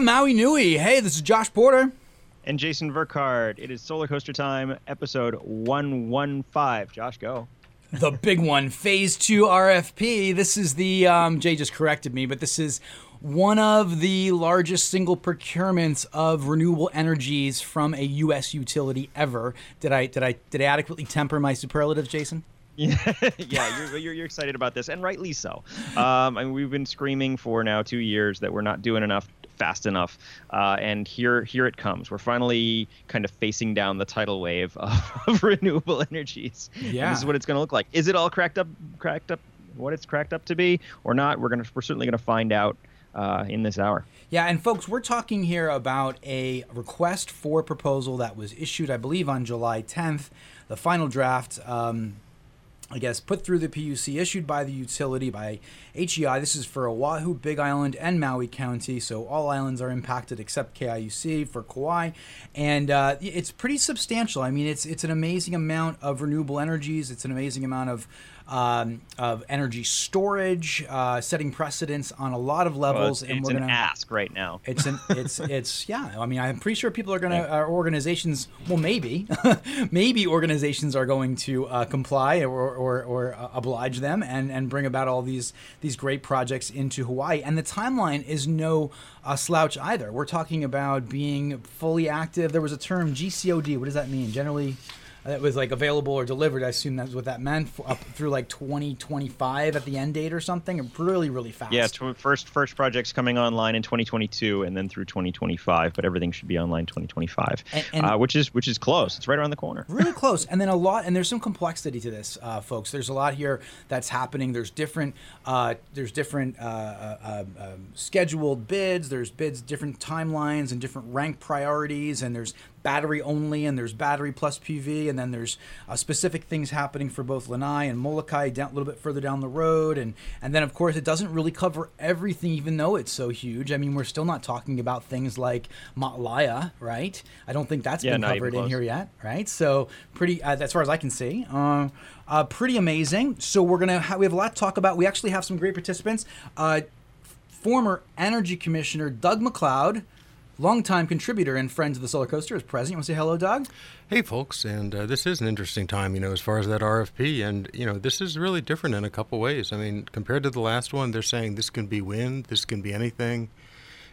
Maui Nui. Hey, this is Josh Porter. And Jason Verkard. It is Solar Coaster Time, episode 115. Josh, go. The big one, Phase 2 RFP. This is the, um, Jay just corrected me, but this is one of the largest single procurements of renewable energies from a U.S. utility ever. Did I, did I, did I adequately temper my superlatives, Jason? Yeah, yeah, you're, you're, you're, excited about this, and rightly so. Um, I mean, we've been screaming for now two years that we're not doing enough fast enough, uh, and here here it comes. We're finally kind of facing down the tidal wave of, of renewable energies. Yeah, and this is what it's going to look like. Is it all cracked up? Cracked up? What it's cracked up to be, or not? We're gonna we're certainly gonna find out. Uh, in this hour. Yeah, and folks, we're talking here about a request for proposal that was issued, I believe, on July 10th. The final draft um, I guess, put through the PUC issued by the utility by HEI. This is for Oahu, Big Island, and Maui County. So all islands are impacted except KIUC for Kauai, and uh, it's pretty substantial. I mean, it's it's an amazing amount of renewable energies. It's an amazing amount of um, of energy storage, uh, setting precedents on a lot of levels. Well, it's, and we're gonna ask right now. It's an it's it's yeah. I mean, I'm pretty sure people are gonna uh, organizations. Well, maybe maybe organizations are going to uh, comply or or, or uh, oblige them and and bring about all these these great projects into Hawaii. And the timeline is no uh, slouch either. We're talking about being fully active. There was a term GCOD. What does that mean? Generally that was like available or delivered. I assume that's what that meant for, up through like 2025 at the end date or something. Really, really fast. Yeah, first first projects coming online in 2022 and then through 2025, but everything should be online 2025, and, and uh, which is which is close. It's right around the corner. Really close. And then a lot, and there's some complexity to this, uh, folks. There's a lot here that's happening. There's different uh, there's different uh, uh, um, scheduled bids. There's bids different timelines and different rank priorities, and there's battery only, and there's battery plus PV, and then there's uh, specific things happening for both Lanai and Molokai down a little bit further down the road, and and then of course it doesn't really cover everything, even though it's so huge. I mean, we're still not talking about things like Maalaea, right? I don't think that's yeah, been covered in here yet, right? So pretty, uh, as far as I can see. Uh, uh, pretty amazing. So we're gonna ha- we have a lot to talk about. We actually have some great participants. Uh, former Energy Commissioner Doug Macleod, longtime contributor and friend to the Solar Coaster, is present. You want to say hello, Doug? Hey, folks, and uh, this is an interesting time, you know, as far as that RFP, and you know, this is really different in a couple ways. I mean, compared to the last one, they're saying this can be wind, this can be anything,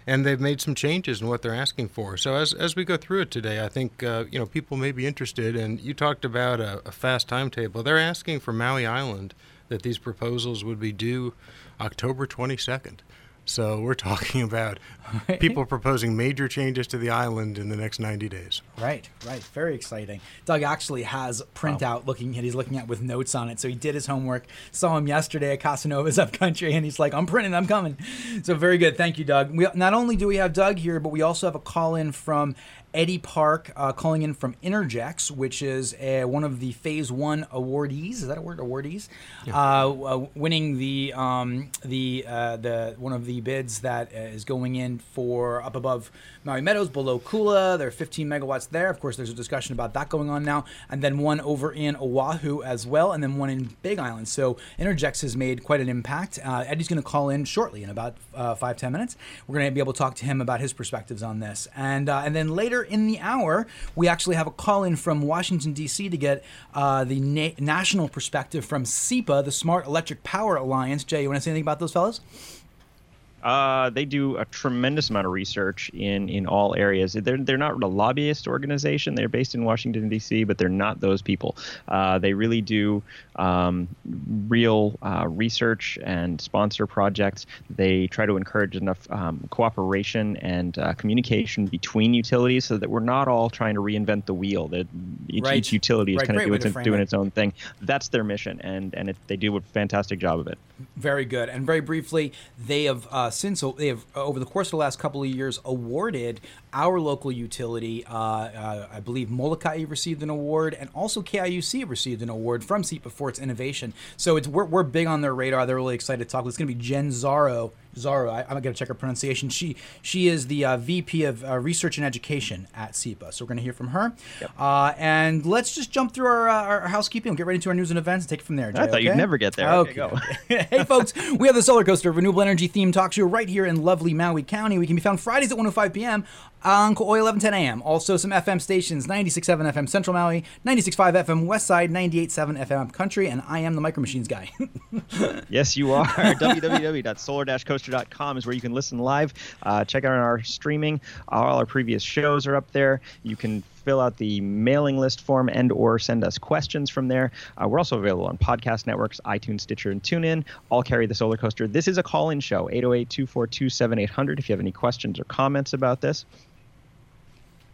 and they've made some changes in what they're asking for. So as as we go through it today, I think uh, you know people may be interested. And you talked about a, a fast timetable. They're asking for Maui Island that these proposals would be due October twenty second. So we're talking about right. people proposing major changes to the island in the next 90 days. Right, right. Very exciting. Doug actually has printout wow. looking at he's looking at with notes on it. So he did his homework. Saw him yesterday at Casanova's Upcountry and he's like, I'm printing, I'm coming. So very good. Thank you, Doug. We, not only do we have Doug here, but we also have a call in from Eddie Park uh, calling in from Innergex, which is one of the Phase One awardees. Is that a word? Awardees, yeah. uh, uh, winning the um, the uh, the one of the bids that is going in for up above Maui Meadows, below Kula. There are 15 megawatts there. Of course, there's a discussion about that going on now, and then one over in Oahu as well, and then one in Big Island. So Innergex has made quite an impact. Uh, Eddie's going to call in shortly in about uh, five ten minutes. We're going to be able to talk to him about his perspectives on this, and and then later in the hour, we actually have a call in from Washington, D.C. to get uh, the na- national perspective from SEPA, the Smart Electric Power Alliance. Jay, you want to say anything about those fellows? Uh, they do a tremendous amount of research in, in all areas. They're, they're not a lobbyist organization. They're based in Washington, D.C., but they're not those people. Uh, they really do um, real uh, research and sponsor projects. They try to encourage enough um, cooperation and uh, communication between utilities so that we're not all trying to reinvent the wheel. That each, right. each utility is right. kind of doing, doing its own thing. That's their mission, and, and it, they do a fantastic job of it. Very good. And very briefly, they have uh, since they have over the course of the last couple of years awarded our local utility. Uh, uh, I believe Molokai received an award, and also KIUC received an award from SEPA for its innovation. So it's we're, we're big on their radar. They're really excited to talk. It's going to be Jen Szaro Szaro. I, I'm gonna check her pronunciation. She she is the uh, VP of uh, Research and Education at SEPA. So we're gonna hear from her. Yep. Uh, and let's just jump through our, uh, our housekeeping. We'll get right into our news and events and take it from there. Jay, I thought you'd okay? never get there. Okay. Okay, hey folks, we have the Solar Coaster Renewable Energy Theme Talk Show right here in lovely Maui County. We can be found Fridays at 105 p.m. on Kauai 1110 a.m. Also some FM stations: 96.7 FM Central Maui, 96.5 FM West Side, 98.7 FM Country, and I am the Micro Machines guy. Yes, you are. www.solar-coaster.com is where you can listen live. Uh, check out our streaming. All our previous shows are up there. You can fill out the mailing list form and or send us questions from there. Uh, we're also available on podcast networks, iTunes, Stitcher, and TuneIn. All carry the Solar Coaster. This is a call-in show, 808-242-7800 if you have any questions or comments about this.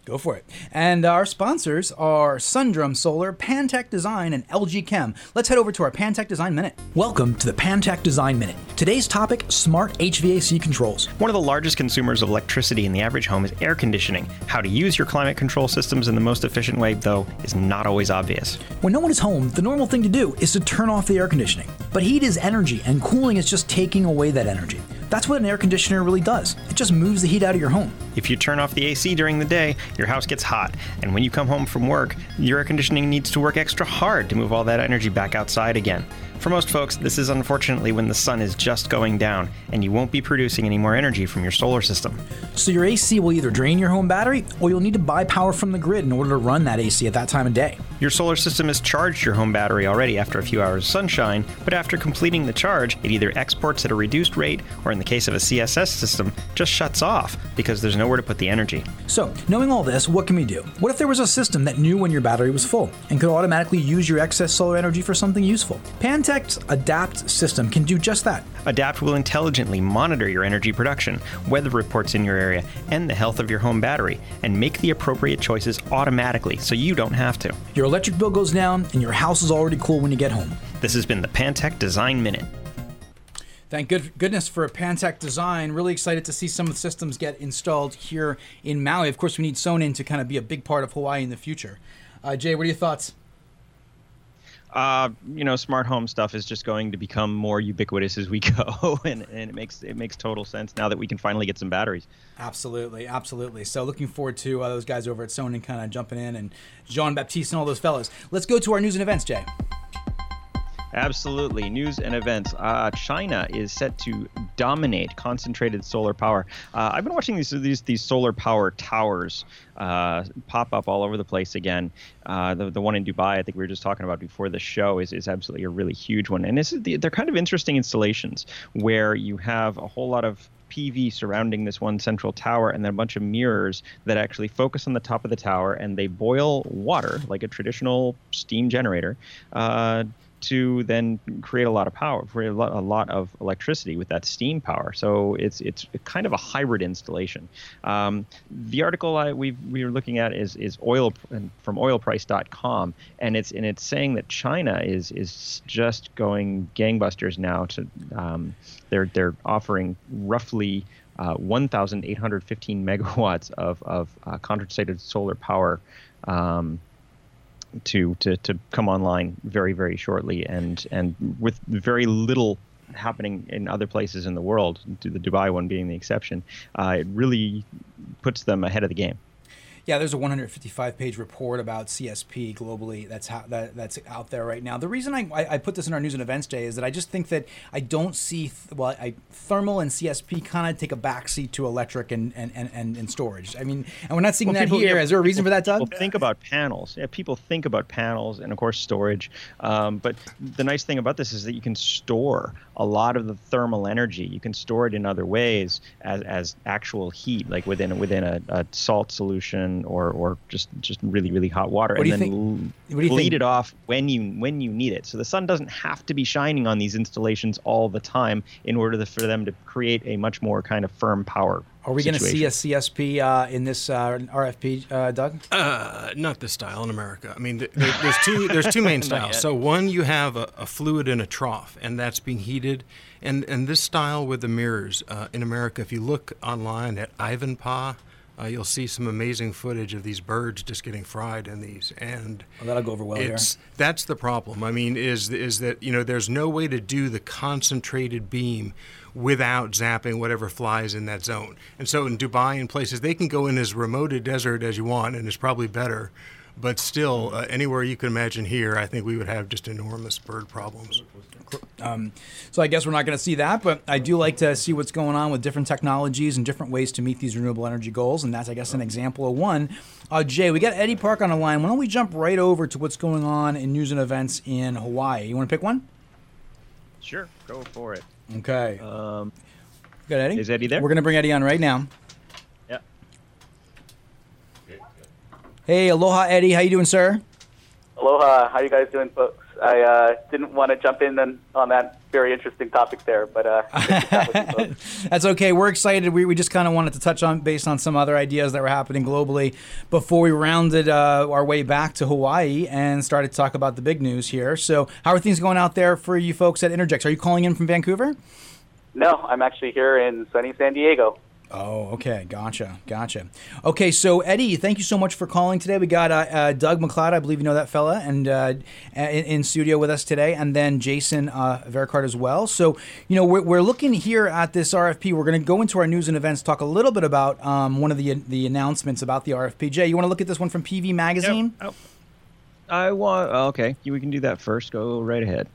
Go for it. And our sponsors are Sundrum Solar, Pantech Design, and LG Chem. Let's head over to our Pantech Design Minute. Welcome to the Pantech Design Minute. Today's topic smart HVAC controls. One of the largest consumers of electricity in the average home is air conditioning. How to use your climate control systems in the most efficient way, though, is not always obvious. When no one is home, the normal thing to do is to turn off the air conditioning. But heat is energy, and cooling is just taking away that energy. That's what an air conditioner really does. It just moves the heat out of your home. If you turn off the AC during the day, your house gets hot, and when you come home from work, your air conditioning needs to work extra hard to move all that energy back outside again. For most folks, this is unfortunately when the sun is just going down, and you won't be producing any more energy from your solar system. So your AC will either drain your home battery, or you'll need to buy power from the grid in order to run that AC at that time of day. Your solar system has charged your home battery already after a few hours of sunshine, but after completing the charge, it either exports at a reduced rate, or in the case of a CSS system, just shuts off because there's nowhere to put the energy. So, knowing all this, what can we do? What if there was a system that knew when your battery was full and could automatically use your excess solar energy for something useful? Pantech's Adapt system can do just that. Adapt will intelligently monitor your energy production, weather reports in your area, and the health of your home battery, and make the appropriate choices automatically so you don't have to. Your electric bill goes down, and your house is already cool when you get home. This has been the Pantech Design Minute. Thank good, goodness for a Pantech Design. Really excited to see some of the systems get installed here in Maui. Of course, we need sonnen to kind of be a big part of Hawaii in the future. Uh, Jay, what are your thoughts? Uh, you know, smart home stuff is just going to become more ubiquitous as we go, and, and it makes it makes total sense now that we can finally get some batteries. Absolutely, absolutely. So looking forward to uh, those guys over at sonnen kind of jumping in and Jean Baptiste and all those fellows. Let's go to our news and events, Jay. Absolutely. News and events. Uh, China is set to dominate concentrated solar power. Uh, I've been watching these these these solar power towers uh, pop up all over the place again. Uh, the the one in Dubai, I think we were just talking about before the show, is is absolutely a really huge one. And this is the, they're kind of interesting installations where you have a whole lot of PV surrounding this one central tower, and then a bunch of mirrors that actually focus on the top of the tower, and they boil water like a traditional steam generator. To then create a lot of power, create a lot, a lot of electricity with that steam power. So it's it's kind of a hybrid installation. Um, the article I, we we were looking at is is oil from oilprice.com, and it's and it's saying that China is is just going gangbusters now. To um, they're they're offering roughly. Uh, 1,815 megawatts of, of uh, concentrated solar power um, to, to to come online very very shortly and and with very little happening in other places in the world the dubai one being the exception uh, it really puts them ahead of the game yeah, there's a 155 page report about CSP globally that's how, that, that's out there right now. The reason I, I, I, put this in our news and events day is that I just think that I don't see th- well, I, thermal and CSP kind of take a backseat to electric and, and, and, and, storage. I mean, and we're not seeing well, that people, here. Yeah, is there a reason people, for that, Doug? People think about panels. Yeah, people think about panels and of course storage. Um, but the nice thing about this is that you can store a lot of the thermal energy. You can store it in other ways as, as actual heat, like within within a, a salt solution or or just just really really hot water, what and then bleed think? it off when you when you need it. So the sun doesn't have to be shining on these installations all the time in order to, for them to create a much more kind of firm power. Are we going to see a CSP uh, in this uh, RFP, uh, Doug? Uh, not this style in America. I mean, there, there's two there's two main styles. So one, you have a, a, fluid in a trough, and that's being heated. And and this style with the mirrors uh, in America, if you look online at Ivanpah uh, you'll see some amazing footage of these birds just getting fried in these, and well, that'll go over well it's here. that's the problem. I mean, is is that you know there's no way to do the concentrated beam without zapping whatever flies in that zone. And so in Dubai and places, they can go in as remote a desert as you want, and it's probably better. But still, uh, anywhere you can imagine here, I think we would have just enormous bird problems. Um, so I guess we're not going to see that, but I do like to see what's going on with different technologies and different ways to meet these renewable energy goals, and that's I guess an example of one. Uh, Jay, we got Eddie Park on the line. Why don't we jump right over to what's going on in news and events in Hawaii? You want to pick one? Sure, go for it. Okay. Um, got Eddie. is Eddie there? We're going to bring Eddie on right now. yeah. Hey, aloha, Eddie. How you doing, sir? Aloha. How you guys doing, folks? I uh, didn't want to jump in on, on that very interesting topic there, but uh, that's okay. We're excited. We, we just kind of wanted to touch on based on some other ideas that were happening globally before we rounded uh, our way back to Hawaii and started to talk about the big news here. So, how are things going out there for you folks at Innergex? Are you calling in from Vancouver? No, I'm actually here in sunny San Diego. Oh, okay. Gotcha. Gotcha. Okay, so Eddie, thank you so much for calling today. We got uh, uh, Doug McLeod, I believe you know that fella, and uh, in, in, studio with us today, and then Jason uh, Vericard as well. So, you know, we're, we're looking here at this RFP. We're going to go into our news and events, talk a little bit about um, one of the the announcements about the RFP. Jay, you want to look at this one from PV Magazine? Yep. Oh. I want. Oh, okay, we can do that first. Go right ahead.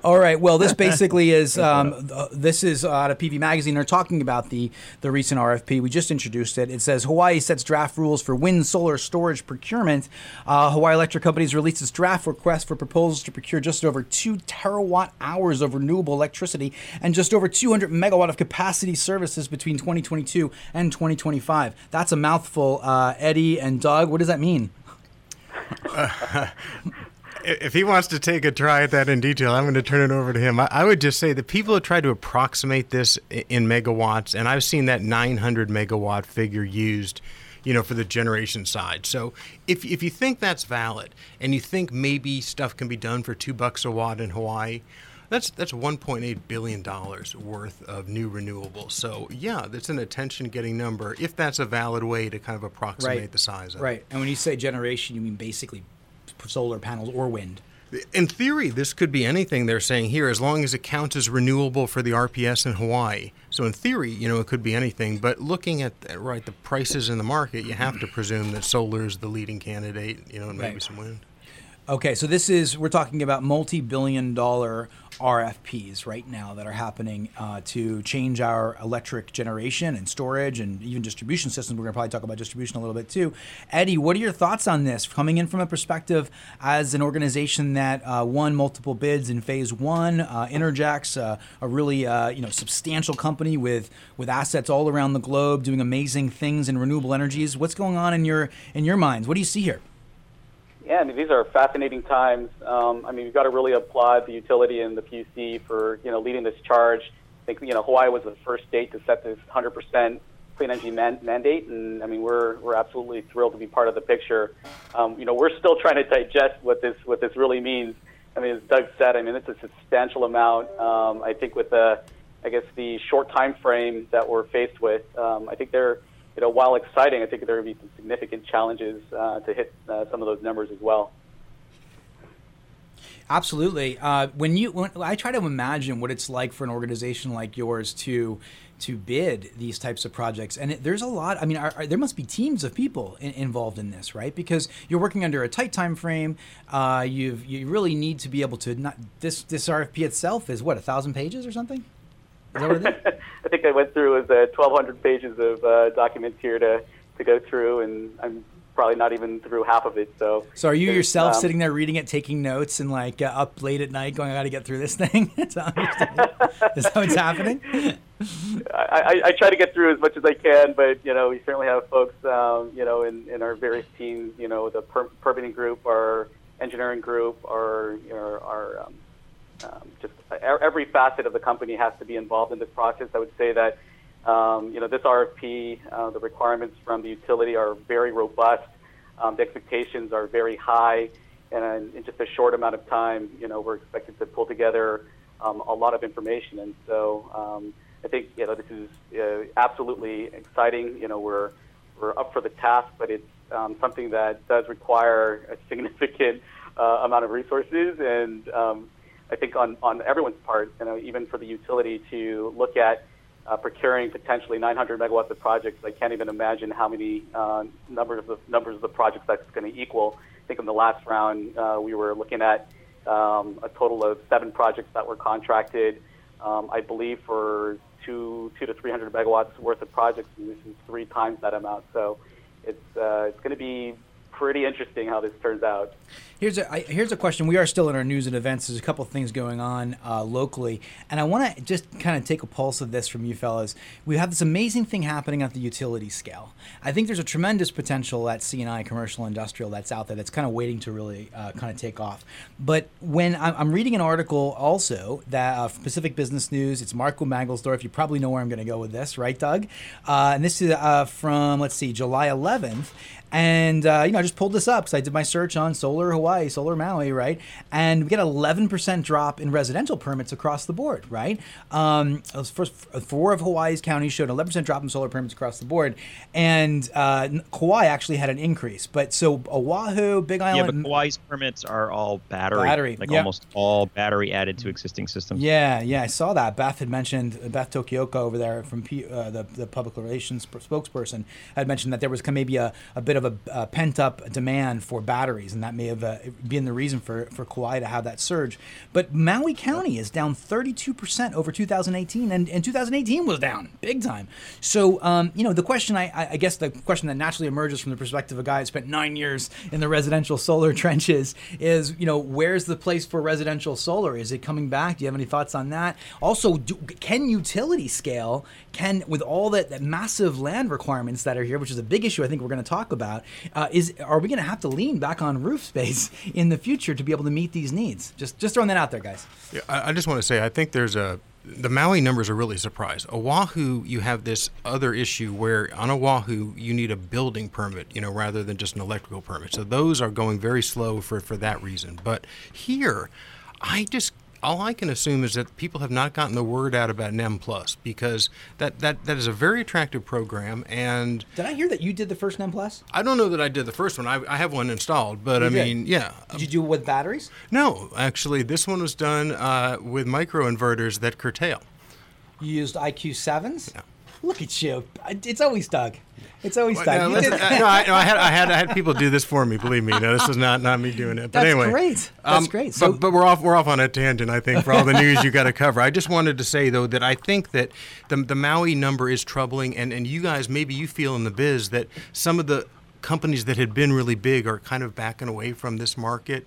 All right. Well, this basically is um, this is out of PV Magazine. They're talking about the the recent RFP. We just introduced it. It says Hawaii sets draft rules for wind solar storage procurement. Uh, Hawaii Electric Companies released its draft request for proposals to procure just over two terawatt hours of renewable electricity and just over 200 megawatt of capacity services between 2022 and 2025. That's a mouthful. Uh, Eddie and Doug, what does that mean? If he wants to take a try at that in detail, I'm going to turn it over to him. I, I would just say that people have tried to approximate this in megawatts, and I've seen that 900 megawatt figure used you know, for the generation side. So if, if you think that's valid and you think maybe stuff can be done for two bucks a watt in Hawaii, that's that's 1.8 billion dollars worth of new renewables. So yeah, that's an attention-getting number if that's a valid way to kind of approximate right. the size of right. it. Right. And when you say generation, you mean basically solar panels or wind. In theory, this could be anything they're saying here, as long as it counts as renewable for the RPS in Hawaii. So in theory, you know, it could be anything. But looking at right the prices in the market, you have to presume that solar is the leading candidate. You know, and maybe right. some wind. Okay, so this is we're talking about multi-billion-dollar RFPs right now that are happening uh, to change our electric generation and storage and even distribution systems. We're going to probably talk about distribution a little bit too. Eddie, what are your thoughts on this? Coming in from a perspective as an organization that uh, won multiple bids in Phase One, uh, Innergex, uh, a really uh, you know substantial company with with assets all around the globe, doing amazing things in renewable energies. What's going on in your in your minds? What do you see here? Yeah, I mean these are fascinating times. Um, I mean we've got to really applaud the utility and the PUC for you know leading this charge. I think you know Hawaii was the first state to set this 100% clean energy man- mandate, and I mean we're we're absolutely thrilled to be part of the picture. Um, you know we're still trying to digest what this what this really means. I mean as Doug said, I mean it's a substantial amount. Um, I think with the I guess the short time frame that we're faced with, um, I think they're you know, while exciting, I think there are going to be some significant challenges uh, to hit uh, some of those numbers as well. Absolutely. Uh, when you, when, I try to imagine what it's like for an organization like yours to to bid these types of projects, and it, there's a lot. I mean, are, are, there must be teams of people in, involved in this, right? Because you're working under a tight time frame. Uh, you you really need to be able to not this this RFP itself is what a thousand pages or something. I think I went through was uh, 1,200 pages of uh, documents here to to go through, and I'm probably not even through half of it. So, so are you yourself um, sitting there reading it, taking notes, and like uh, up late at night, going, "I got to get through this thing"? Is that what's happening? I, I, I, try to get through as much as I can, but you know, we certainly have folks, um, you know, in, in our various teams, you know, the per- permitting group, our engineering group, our our, our um, um, just every facet of the company has to be involved in this process. I would say that um, you know this RFP, uh, the requirements from the utility are very robust. Um, the expectations are very high, and in just a short amount of time, you know, we're expected to pull together um, a lot of information. And so um, I think you know this is uh, absolutely exciting. You know, we're we're up for the task, but it's um, something that does require a significant uh, amount of resources, and um, I think on on everyone's part, you know, even for the utility to look at uh, procuring potentially 900 megawatts of projects. I can't even imagine how many uh, numbers of numbers of the projects that's going to equal. I think in the last round uh, we were looking at um, a total of seven projects that were contracted. Um, I believe for two two to 300 megawatts worth of projects, and this is three times that amount. So it's uh, it's going to be pretty interesting how this turns out. Here's a I, here's a question. We are still in our news and events. There's a couple things going on uh, locally, and I want to just kind of take a pulse of this from you fellas. We have this amazing thing happening at the utility scale. I think there's a tremendous potential at CNI commercial industrial that's out there that's kind of waiting to really uh, kind of take off. But when I'm, I'm reading an article also that uh, Pacific Business News, it's Marco Mangelsdorf. You probably know where I'm going to go with this, right, Doug? Uh, and this is uh, from let's see, July 11th, and uh, you know I just pulled this up because I did my search on solar Hawaii Hawaii, Solar Maui, right? And we get 11% drop in residential permits across the board, right? Um, first, four of Hawaii's counties showed 11% drop in solar permits across the board, and uh, Kauai actually had an increase. But so Oahu, Big Island, yeah, but Hawaii's permits are all battery, battery, like yep. almost all battery added to existing systems. Yeah, yeah, I saw that. Beth had mentioned Beth Tokioka over there from P, uh, the the public relations spokesperson had mentioned that there was maybe a, a bit of a, a pent up demand for batteries, and that may have uh, being the reason for, for Kauai to have that surge. But Maui County is down 32% over 2018, and, and 2018 was down big time. So, um, you know, the question, I, I guess the question that naturally emerges from the perspective of a guy who spent nine years in the residential solar trenches is, you know, where's the place for residential solar? Is it coming back? Do you have any thoughts on that? Also, do, can utility scale, can, with all that, that massive land requirements that are here, which is a big issue I think we're going to talk about, uh, is are we going to have to lean back on roof space in the future to be able to meet these needs. Just just throwing that out there, guys. Yeah, I, I just want to say I think there's a the Maui numbers are really a surprise. Oahu, you have this other issue where on Oahu you need a building permit, you know, rather than just an electrical permit. So those are going very slow for for that reason. But here, I just all I can assume is that people have not gotten the word out about NEM Plus because that, that, that is a very attractive program. And did I hear that you did the first NEM Plus? I don't know that I did the first one. I, I have one installed, but you I did. mean, yeah. Did you do it with batteries? No, actually, this one was done uh, with microinverters that curtail. You used IQ sevens. Yeah. Look at you! It's always Doug. It's always Doug. No, listen, did- uh, no, I, no, I had I had I had people do this for me. Believe me, no, this is not not me doing it. But That's anyway, great. That's um, great. So- but, but we're off we're off on a tangent. I think for all the news you got to cover. I just wanted to say though that I think that the the Maui number is troubling, and and you guys maybe you feel in the biz that some of the companies that had been really big are kind of backing away from this market.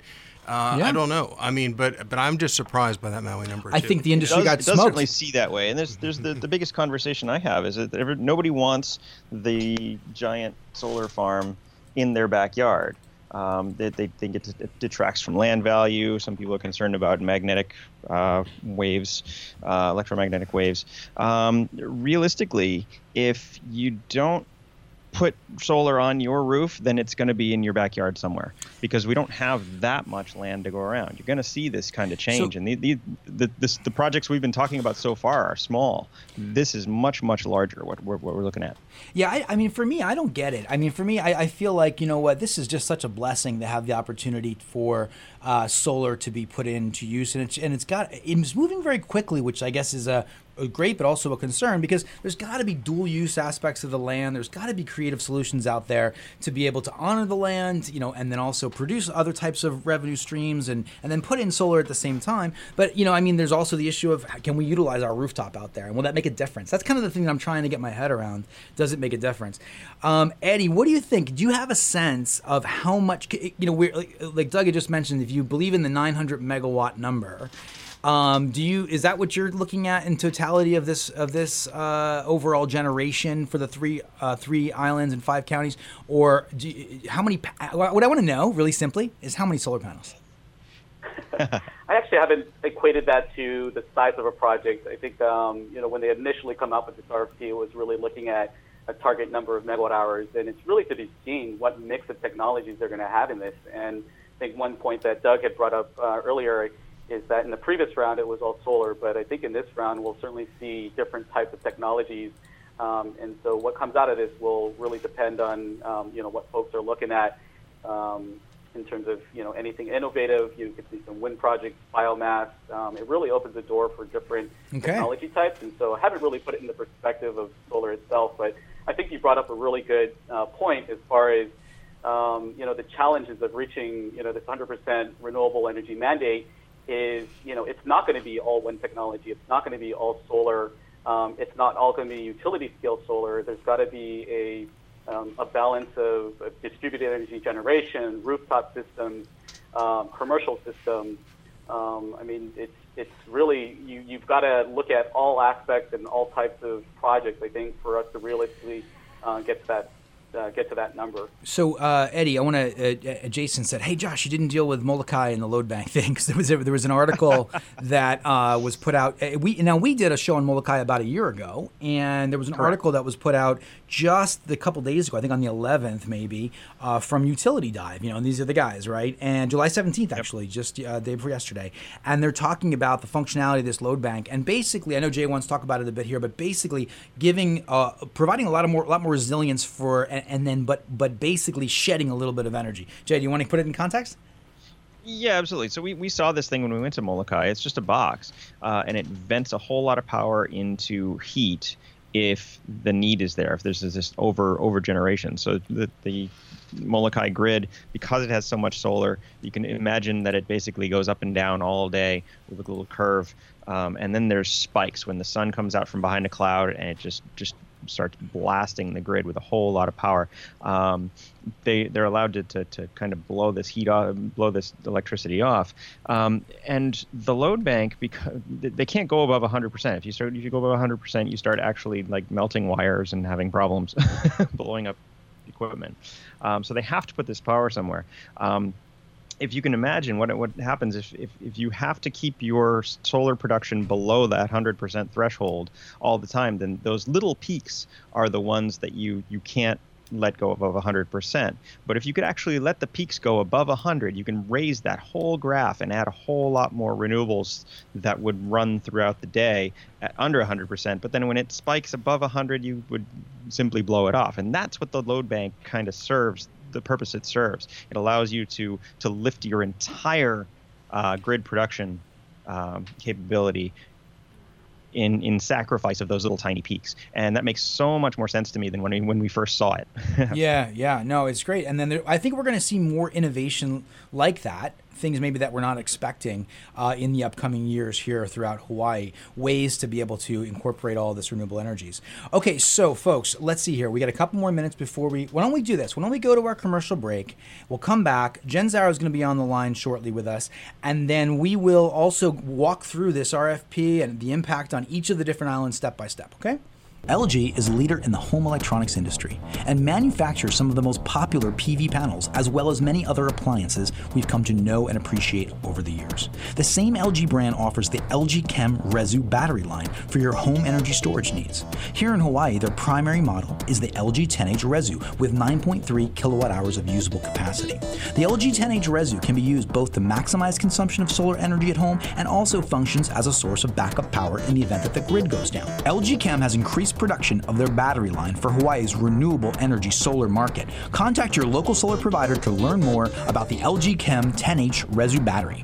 Uh, Yeah. I don't know. I mean, but but I'm just surprised by that Maui number. I too. think the It industry does, got it does certainly see that way, and there's there's the, the biggest conversation I have is that ever, nobody wants the giant solar farm in their backyard. Um, they, they think it, it detracts from land value. Some people are concerned about magnetic uh, waves, uh, electromagnetic waves. Um, realistically, if you don't put solar on your roof, then it's going to be in your backyard somewhere because we don't have that much land to go around. You're going to see this kind of change, and the the, the this, the projects we've been talking about so far are small. This is much much larger. What we're, what we're looking at. Yeah, I, I mean, for me, I don't get it. I mean, for me, I, I feel like you know what, this is just such a blessing to have the opportunity for uh, solar to be put into use, and it's and it's got it's moving very quickly, which I guess is a great but also a concern because there's got to be dual use aspects of the land. There's got to be creative solutions out there to be able to honor the land, you know, and then also produce other types of revenue streams and and then put in solar at the same time. But you know, I mean, there's also the issue of can we utilize our rooftop out there, and will that make a difference? That's kind of the thing that I'm trying to get my head around. Does it make a difference? Um, Eddie, what do you think? Do you have a sense of how much? You know, we're like, like Doug had just mentioned. If you believe in the 900 megawatt number. Um, do you is that what you're looking at in totality of this of this uh, overall generation for the three uh, three islands and five counties, or you, how many? What I want to know, really simply, is how many solar panels? I actually haven't equated that to the size of a project. I think um, you know when they initially come out with this RFP, it was really looking at a target number of megawatt hours, and it's really to be seen what mix of technologies they're going to have in this. And I think one point that Doug had brought up uh, earlier is that in the previous round it was all solar, but I think in this round we'll certainly see different types of technologies Um, and so what comes out of this will really depend on um, you know what folks are looking at um, in terms of you know anything innovative. You could see some wind projects, biomass. Um, it really opens the door for different Okay. technology types. And so I haven't really put it in the perspective of solar itself, but I think you brought up a really good uh, point as far as um, you know the challenges of reaching you know this 100% renewable energy mandate is you know it's not going to be all wind technology. It's not going to be all solar. Um, it's not all going to be utility scale solar. There's got to be a um, a balance of, of distributed energy generation, rooftop systems, um, commercial systems. Um, I mean, it's it's really you you've got to look at all aspects and all types of projects. I think for us to realistically uh, get to that uh, get to that number. So, uh, Eddie, I want to. Uh, Jason said, "Hey, Josh, you didn't deal with Molokai and the load bank thing because there was there was an article that uh, was put out. uh, We now we did a show on Molokai about a year ago, and there was an article that was put out just a couple days ago. I think on the 11th, maybe uh, from Utility Dive. You know, and these are the guys, right? And July 17th, actually, just uh, day before yesterday, and they're talking about the functionality of this load bank, and basically, I know Jay wants to talk about it a bit here, but basically giving, uh, providing a lot of more, a lot more resilience for, and, then, but, but basically shedding a little bit of energy. Jay, do you want to put it in context? Yeah, absolutely. So we, we saw this thing when we went to Molokai. It's just a box, uh, and it vents a whole lot of power into heat if the need is there, if there's this over over generation. So the the Molokai grid, because it has so much solar, you can imagine that it basically goes up and down all day with a little curve. Um, and then there's spikes when the sun comes out from behind a cloud and it just just starts blasting the grid with a whole lot of power. Um, they they're allowed to, to, to kind of blow this heat off, blow this electricity off, um, and the load bank because they can't go above 100%. If you start if you go above 100%, you start actually like melting wires and having problems blowing up equipment. Um, so they have to put this power somewhere. Um, if you can imagine what what happens if, if, if you have to keep your solar production below that 100% threshold all the time, then those little peaks are the ones that you you can't let go above 100%. But if you could actually let the peaks go above 100, you can raise that whole graph and add a whole lot more renewables that would run throughout the day at under 100%. But then when it spikes above 100, you would simply blow it off. And that's what the load bank kind of serves the purpose it serves. It allows you to to lift your entire uh, grid production um, capability in in sacrifice of those little tiny peaks, and that makes so much more sense to me than when we, when we first saw it. yeah, yeah, no, it's great. And then there, I think we're going to see more innovation like that. Things maybe that we're not expecting uh, in the upcoming years here throughout Hawaii, ways to be able to incorporate all this renewable energies. Okay, so folks, let's see here. We got a couple more minutes before we. Why don't we do this? Why don't we go to our commercial break? We'll come back. Jen Szaro is going to be on the line shortly with us, and then we will also walk through this RFP and the impact on each of the different islands step by step. Okay. LG is a leader in the home electronics industry and manufactures some of the most popular PV panels as well as many other appliances we've come to know and appreciate over the years. The same LG brand offers the LG Chem Resu battery line for your home energy storage needs. Here in Hawaii, their primary model is the LG 10H Resu with 9.3 kilowatt hours of usable capacity. The LG 10H Resu can be used both to maximize consumption of solar energy at home and also functions as a source of backup power in the event that the grid goes down. LG Chem has increased production of their battery line for Hawaii's renewable energy solar market. Contact your local solar provider to learn more about the LG Chem 10H Resu battery.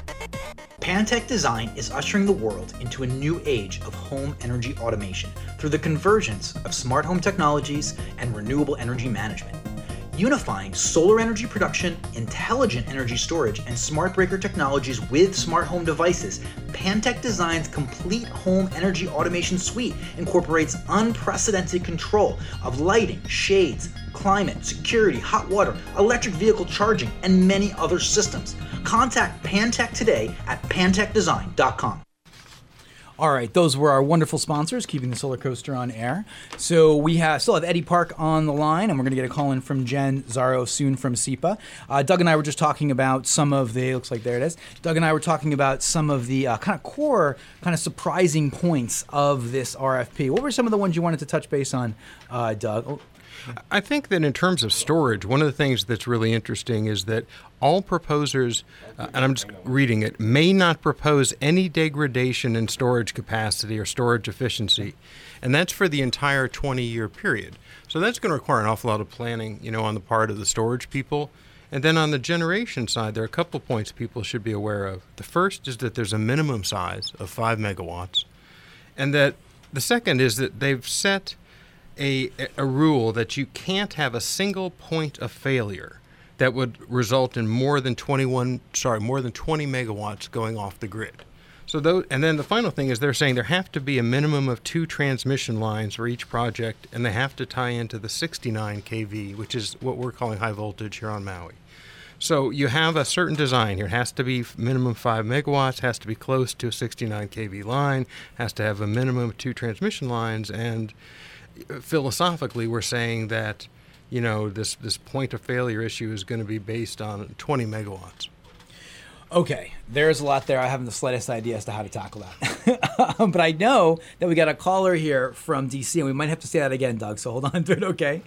Pantech Design is ushering the world into a new age of home energy automation through the convergence of smart home technologies and renewable energy management. Unifying solar energy production, intelligent energy storage, and smart breaker technologies with smart home devices, Pantech Design's complete home energy automation suite incorporates unprecedented control of lighting, shades, climate, security, hot water, electric vehicle charging, and many other systems. Contact Pantech today at pantechdesign.com. All right, those were our wonderful sponsors, keeping the solar coaster on air. So we have still have Eddie Park on the line, and we're going to get a call in from Jen Szaro soon from SEPA. Uh, Doug and I were just talking about some of the looks like there it is. Doug and I were talking about some of the uh, kind of core, kind of surprising points of this RFP. What were some of the ones you wanted to touch base on, uh, Doug? Oh, I think that in terms of storage, one of the things that's really interesting is that all proposers, uh, and I'm just reading it, may not propose any degradation in storage capacity or storage efficiency. And that's for the entire 20 year period. So that's going to require an awful lot of planning, you know, on the part of the storage people. And then on the generation side, there are a couple points people should be aware of. The first is that there's a minimum size of 5 megawatts. And that the second is that they've set a, a rule that you can't have a single point of failure that would result in more than 21 sorry more than 20 megawatts going off the grid so those, and then the final thing is they're saying there have to be a minimum of two transmission lines for each project and they have to tie into the 69 kV which is what we're calling high voltage here on maui so you have a certain design here. It has to be minimum five megawatts, has to be close to a 69 kV line, has to have a minimum of two transmission lines, and philosophically, we're saying that you know this this point of failure issue is going to be based on 20 megawatts. Okay, there's a lot there. I haven't the slightest idea as to how to tackle that. but I know that we got a caller here from DC, and we might have to say that again, Doug. So hold on to it, okay?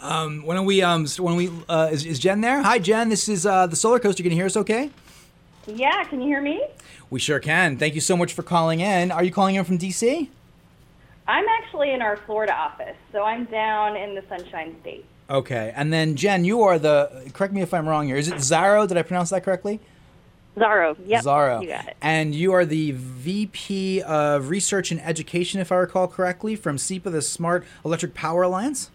Um, when we um, when we uh, is, is Jen there? Hi, Jen. This is uh, the Solar Coaster. Can you hear us? Okay. Yeah. Can you hear me? We sure can. Thank you so much for calling in. Are you calling in from DC? I'm actually in our Florida office, so I'm down in the Sunshine State. Okay, and then Jen, you are the. Correct me if I'm wrong here. Is it Szaro? Did I pronounce that correctly? Szaro. Yep. Szaro. You got it. And you are the VP of Research and Education, if I recall correctly, from SEPA, the Smart Electric Power Alliance.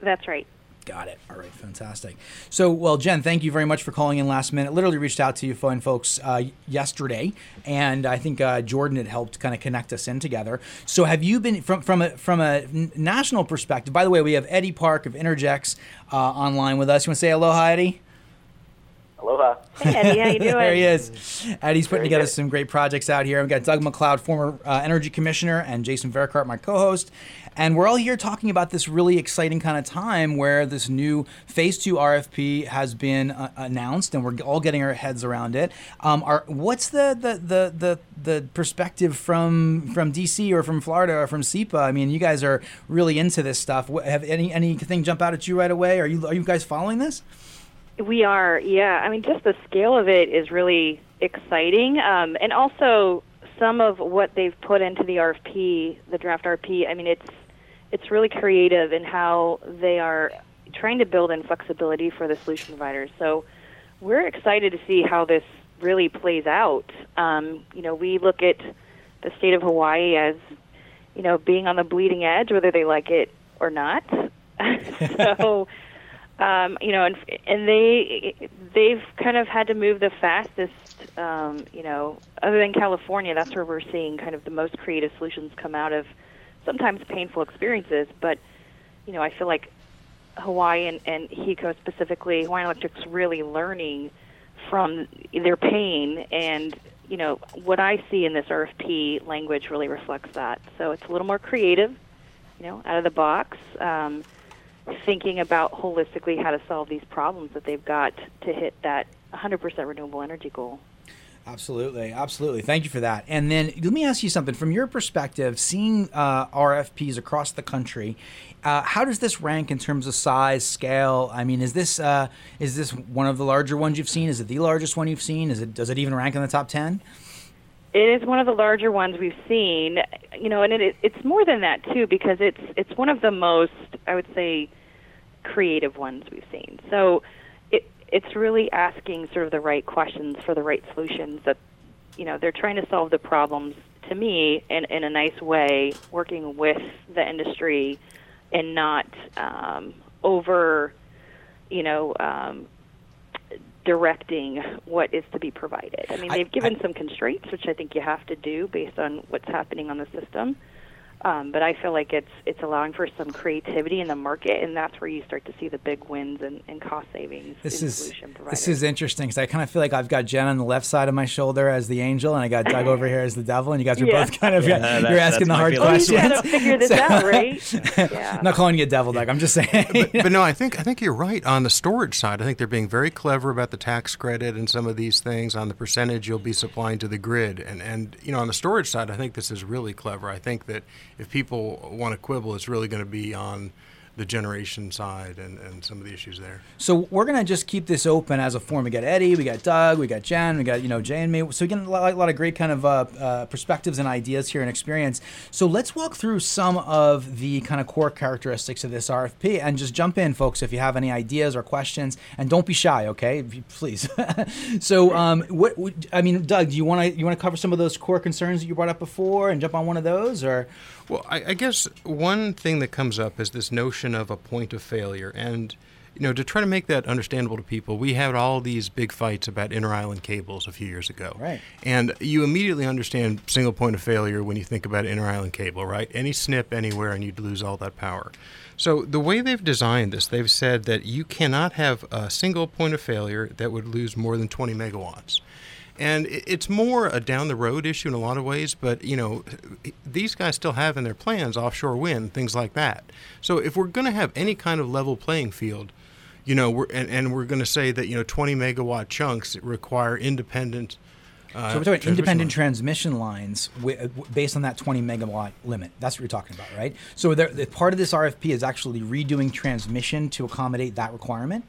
That's right. Got it. All right, fantastic. So, well, Jen, thank you very much for calling in last minute. Literally reached out to you fine folks uh, yesterday, and I think uh, Jordan had helped kind of connect us in together. So, have you been from from a from a national perspective? By the way, we have Eddie Park of Innergex uh, online with us. You want to say aloha, Eddie? Aloha. Hey, Eddie, how you doing? there he is. Eddie's putting Very together good. some great projects out here. We've got Doug McLeod, former uh, energy commissioner, and Jason Verkart, my co-host. And we're all here talking about this really exciting kind of time where this new Phase 2 RFP has been uh, announced, and we're all getting our heads around it. Um, are, what's the, the, the, the, the perspective from from DC or from Florida or from SEPA? I mean, you guys are really into this stuff. What, have any anything jump out at you right away? Are you are you guys following this? We are, yeah. I mean, just the scale of it is really exciting, um, and also some of what they've put into the RFP, the draft RFP. I mean, it's it's really creative in how they are trying to build in flexibility for the solution providers. So we're excited to see how this really plays out. Um, you know, we look at the state of Hawaii as you know being on the bleeding edge, whether they like it or not. so um, you know, and and they they've kind of had to move the fastest. Um, you know, other than California, that's where we're seeing kind of the most creative solutions come out of sometimes painful experiences. But you know, I feel like Hawaii and, and HECO specifically, Hawaiian Electric's really learning from their pain and you know what I see in this RFP language really reflects that. So it's a little more creative, you know, out of the box. Um, thinking about holistically how to solve these problems that they've got to hit that 100% renewable energy goal. Absolutely, absolutely. Thank you for that. And then let me ask you something from your perspective, seeing uh, RFPs across the country. Uh, how does this rank in terms of size, scale? I mean, is this uh, is this one of the larger ones you've seen? Is it the largest one you've seen? Is it does it even rank in the top ten? It is one of the larger ones we've seen, you know, and it, it's more than that too because it's it's one of the most, I would say, creative ones we've seen. So it it's really asking sort of the right questions for the right solutions that you know they're trying to solve the problems to me in in a nice way, working with the industry and not um, over, you know. Um, directing what is to be provided. I mean, they've given I- some constraints, which I think you have to do based on what's happening on the system. Um, but I feel like it's it's allowing for some creativity in the market, and that's where you start to see the big wins and, and cost savings. This in is solution this is interesting because I kind of feel like I've got Jen on the left side of my shoulder as the angel, and I got Doug over here as the devil, and you guys are Yeah. both kind of Yeah, you're asking the hard feeling. Oh, you questions. figure this So- out, right? Yeah. I'm not calling you a devil, Doug. I'm just saying. but, but no, I think I think you're right on the storage side. I think they're being very clever about the tax credit and some of these things on the percentage you'll be supplying to the grid. And and you know on the storage side, I think this is really clever. I think that if people want to quibble, it's really going to be on the generation side and, and some of the issues there. So we're gonna just keep this open as a forum. We got Eddie, we got Doug, we got Jen, we got you know Jay and me. So we get a lot, a lot of great kind of uh, uh, perspectives and ideas here and experience. So let's walk through some of the kind of core characteristics of this RFP and just jump in, folks, if you have any ideas or questions, and don't be shy, okay? Please. so um, what would- I mean, Doug, do you want to you want to cover some of those core concerns that you brought up before and jump on one of those, or Well, I, I guess one thing that comes up is this notion of a point of failure. And, you know, to try to make that understandable to people, we had all these big fights about inter island cables a few years ago. Right. And you immediately understand single point of failure when you think about inter island cable, right? Any snip anywhere and you'd lose all that power. So the way they've designed this, they've said that you cannot have a single point of failure that would lose more than 20 megawatts. And it's more a down the road issue in a lot of ways, but you know, these guys still have in their plans offshore wind, things like that. So if we're going to have any kind of level playing field, you know, we're and, and we're going to say that you know 20 megawatt chunks require independent. Uh, So we're talking independent lines. transmission lines wi- uh, w- based on that 20 megawatt limit. That's what you're talking about, right? So there, the, part of this RFP is actually redoing transmission to accommodate that requirement.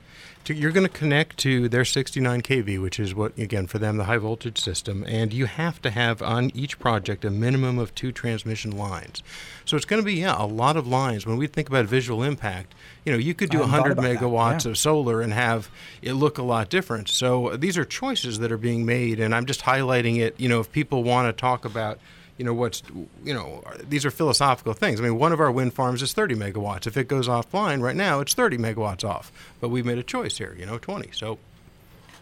to, you're going to connect to their 69 kV, which is what again for them the high voltage system, and you have to have on each project a minimum of two transmission lines. So it's going to be yeah a lot of lines. When we think about visual impact, you know you could do I hadn't thought 100 megawatts yeah. of solar and have it look a lot different. So uh, these are choices that are being made, and I'm just highlighting it. You know, if people want to talk about you know what's you know these are philosophical things i mean one of our wind farms is 30 megawatts if it goes offline right now it's 30 megawatts off but we've made a choice here you know 20 so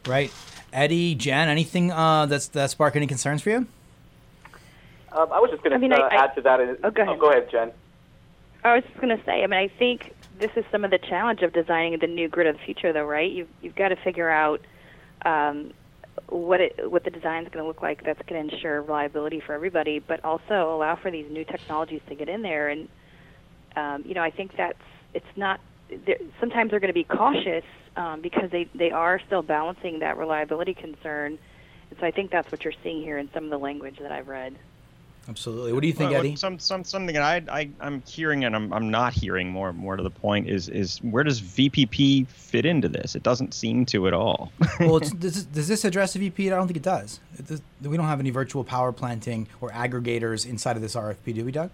Right. Eddie, Jen, anything uh, that's that spark any concerns for you? Um, I was just going to uh, I- I- add to that. is- Oh, go ahead. go ahead, Jen. I was just going to say, I mean, I think this is some of the challenge of designing the new grid of the future, though, right? You've you've got to figure out um, what it what the design is going to look like. That's going to ensure reliability for everybody, but also allow for these new technologies to get in there. And um, you know, I think that's it's not. they're- Sometimes they're going to be cautious um, because they they are still balancing that reliability concern. And so I think that's what you're seeing here in some of the language that I've read. Absolutely. What do you think, Well, Eddie? Some, some, something that I, I, I'm hearing and I'm, I'm not hearing more, more to the point is, is where does VPP fit into this? It doesn't seem to at all. well, it's, does, this, does this address the VP? I don't think it does. It does. We don't have any virtual power planting or aggregators inside of this RFP, do we, Doug?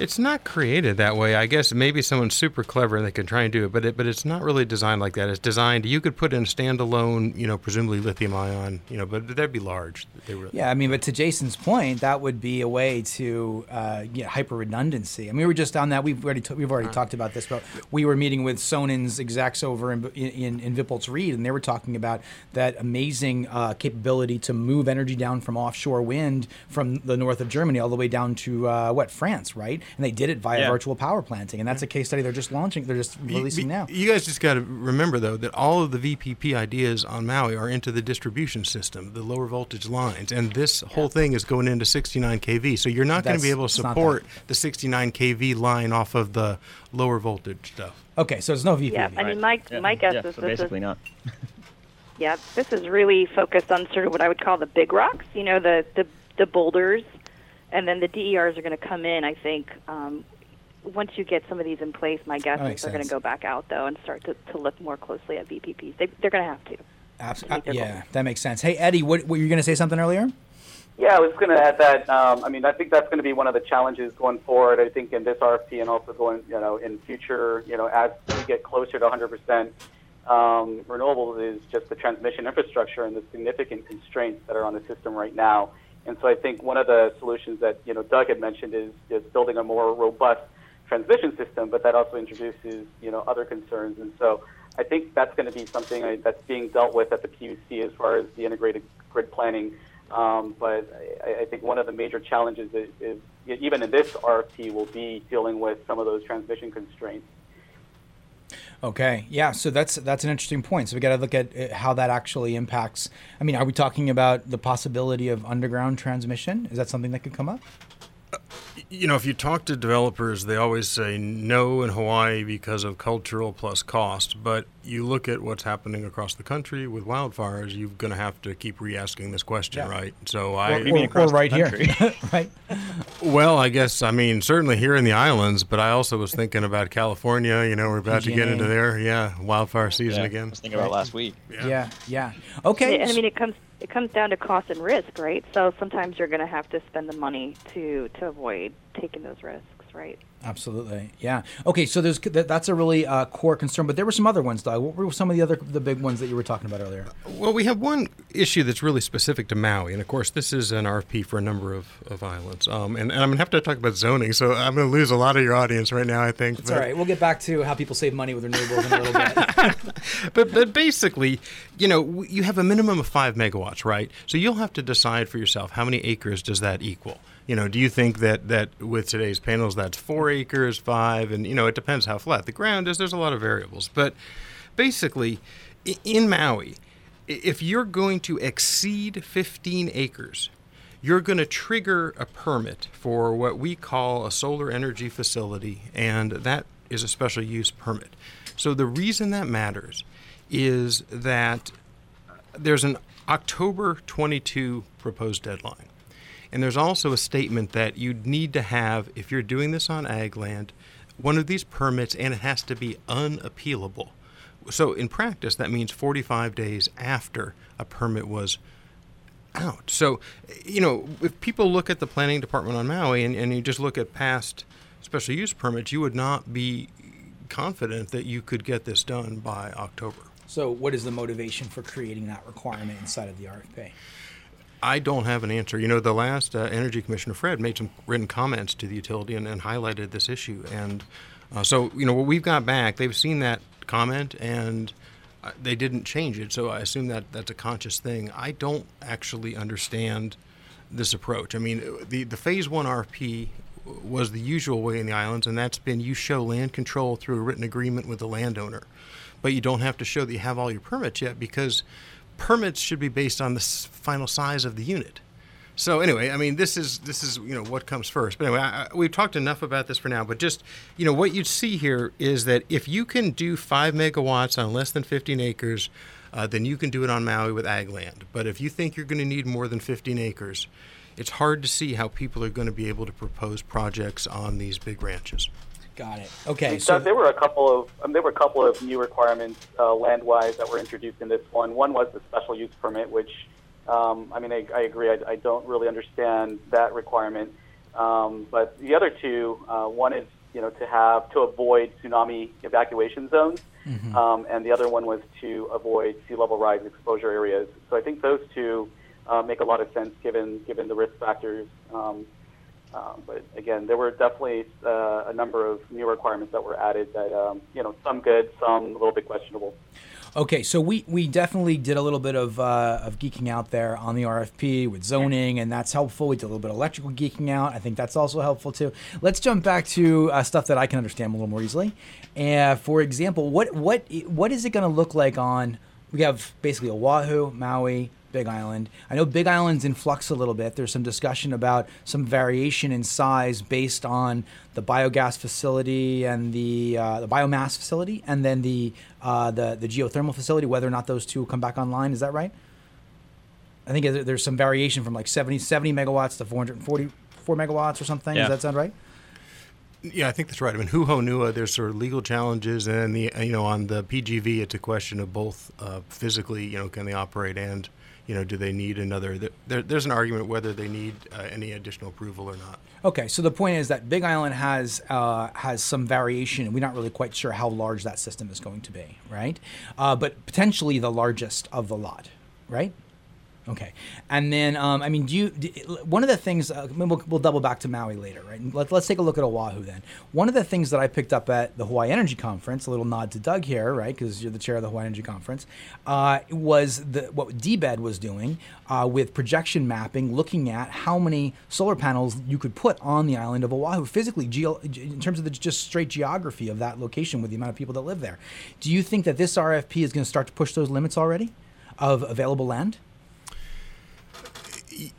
It's not created that way i guess maybe someone's super clever and they can try and do it but it but it's not really designed like that it's designed you could put in a standalone you know presumably lithium ion you know but that'd be large really Yeah, I mean, but to Jason's point, that would be a way to uh, get hyper redundancy. I mean, we were just on that. We've already t- we've already talked about this, but we were meeting with sonnen's execs over in in, in Wildpoldsried, and they were talking about that amazing uh, capability to move energy down from offshore wind from the north of Germany all the way down to uh, what France, right? And they did it via Yeah. virtual power planting, and that's a case study they're just launching. They're just releasing you, now. You guys just got to remember, though, that all of the VPP ideas on Maui are into the distribution system, the lower voltage lines, and this whole thing is going into 69 kV. So you're not going to be able to support the 69 kV line off of the lower voltage stuff. Okay, so there's no VPP. Yeah, I mean, my Yeah, my guess yeah, is so this is basically not. Yeah, this is really focused on sort of what I would call the big rocks, you know, the the, the boulders, and then the DERs are going to come in. I think um, once you get some of these in place, my guess is they're going to go back out though and start to, to look more closely at VPPs. They, they're going to have to. Abs- I think they're yeah, that makes sense. Hey, Eddie, what, what you going to say something earlier? Yeah, I was going to add that. Um, I mean, I think that's going to be one of the challenges going forward. I think in this RFP and also going, you know, in future, you know, as we get closer to 100% um, renewables, is just the transmission infrastructure and the significant constraints that are on the system right now. And so I think one of the solutions that you know Doug had mentioned is is building a more robust transmission system, but that also introduces you know other concerns. And so I think that's going to be something uh, that's being dealt with at the PUC as far as the integrated grid planning. Um, but I, I think one of the major challenges is, is even in this RFP, will be dealing with some of those transmission constraints. Okay, yeah, so that's that's an interesting point. So we got to look at uh, how that actually impacts. I mean, are we talking about the possibility of underground transmission? Is that something that could come up? You know, if you talk to developers, they always say no in Hawaii because of cultural plus cost. But you look at what's happening across the country with wildfires, you're going to have to keep re-asking this question, Yeah. right? So I, you mean or, across or the right here, right? well, I guess I mean certainly here in the islands, but I also was thinking about California. You know, we're about to get into there, yeah, wildfire season Yeah, I again. was thinking about last week. Yeah, yeah. Okay. I mean, it comes it comes down to cost and risk, right? So sometimes you're going to have to spend the money to to avoid taking those risks, right? Absolutely, yeah. Okay, so there's that, that's a really uh, core concern, but there were some other ones, Doug. What were some of the other the big ones that you were talking about earlier? Well, we have one issue that's really specific to Maui, and of course, this is an RFP for a number of, of islands. Um, and, and I'm going to have to talk about zoning, so I'm going to lose a lot of your audience right now, I think. It's all right. We'll get back to how people save money with renewables in a little bit. but but basically, you know, you have a minimum of five megawatts, right? So you'll have to decide for yourself how many acres does that equal. You know, do you think that that with today's panels that's four acres, five, and you know, it depends how flat the ground is. There's a lot of variables, but basically, in Maui, if you're going to exceed 15 acres, you're going to trigger a permit for what we call a solar energy facility, and that is a special use permit. So the reason that matters is that there's an October 22 proposed deadline. And there's also a statement that you need to have, if you're doing this on ag land, one of these permits and it has to be unappealable. So in practice, that means 45 days after a permit was out. So, you know, if people look at the planning department on Maui and, and you just look at past special use permits, you would not be confident that you could get this done by October. so, what is the motivation for creating that requirement inside of the RFP? I don't have an answer. You know, the last uh, Energy Commissioner Fred made some written comments to the utility and, and highlighted this issue. And uh, so, you know, what we've got back, they've seen that comment and uh, they didn't change it. So I assume that that's a conscious thing. I don't actually understand this approach. I mean, the the phase one RP was the usual way in the islands, and that's been you show land control through a written agreement with the landowner, but you don't have to show that you have all your permits yet because permits should be based on the final size of the unit. So anyway, I mean, this is this is you know what comes first. But anyway, I, I- we've talked enough about this for now. But just you know what you'd see here is that if you can do five megawatts on less than 15 acres, uh, then you can do it on Maui with ag land. But if you think you're going to need more than 15 acres, it's hard to see how people are going to be able to propose projects on these big ranches. Got it. Okay, so there were a couple of um, there were a couple of new requirements uh, land-wise that were introduced in this one. One was the special use permit, which um, I mean I, I agree I, I don't really understand that requirement. Um, but the other two, uh, one is you know to have to avoid tsunami evacuation zones, um, and the other one was to avoid sea level rise exposure areas. So I think those two uh, make a lot of sense given given the risk factors. Um, but again, there were definitely uh, a number of new requirements that were added that, um, you know, some good, some a little bit questionable. Okay, so we, we definitely did a little bit of, uh, of geeking out there on the RFP with zoning, and that's helpful. We did a little bit of electrical geeking out. I think that's also helpful too. Let's jump back to uh, stuff that I can understand a little more easily. And for example, what what what is it going to look like on? We have basically Oahu, Maui, Big Island. I know Big Island's in flux a little bit. There's some discussion about some variation in size based on the biogas facility and the uh, the biomass facility, and then the uh, the the geothermal facility. Whether or not those two come back online, is that right? I think there's some variation from like 70, 70 megawatts to 444 megawatts or something. Yeah. Does that sound right? Yeah, I think that's right. I mean, Hu Honua, there's sort of legal challenges, and then the you know on the PGV, it's a question of both uh, physically, you know, can they operate, and you know, do they need another? There, there's an argument whether they need uh, any additional approval or not. Okay, so the point is that Big Island has uh, has some variation, and we're not really quite sure how large that system is going to be, right? Uh, but potentially the largest of the lot, right? Okay, and then um, I mean, do you? Do, one of the things uh, we'll, we'll double back to Maui later, right? Let, let's take a look at Oahu then. One of the things that I picked up at the Hawaii Energy Conference, a little nod to Doug here, right? Because you're the chair of the Hawaii Energy Conference, uh, was the what DBEDT was doing uh, with projection mapping, looking at how many solar panels you could put on the island of Oahu physically, in terms of the just straight geography of that location with the amount of people that live there. Do you think that this RFP is going to start to push those limits already of available land?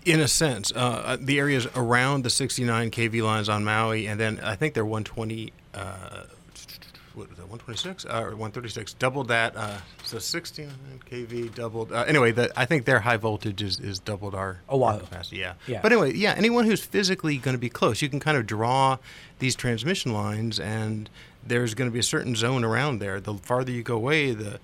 In a sense, uh, uh, the areas around the 69 kV lines on Maui, and then I think they're 120. Uh, what was that, 126 uh, or 136? Doubled that. Uh, so 69 kV doubled. Uh, anyway, the, I think their high voltage is, is doubled our, Oahu. capacity. Yeah. Yeah. But anyway, yeah. Anyone who's physically going to be close, you can kind of draw these transmission lines, and there's going to be a certain zone around there. The farther you go away, the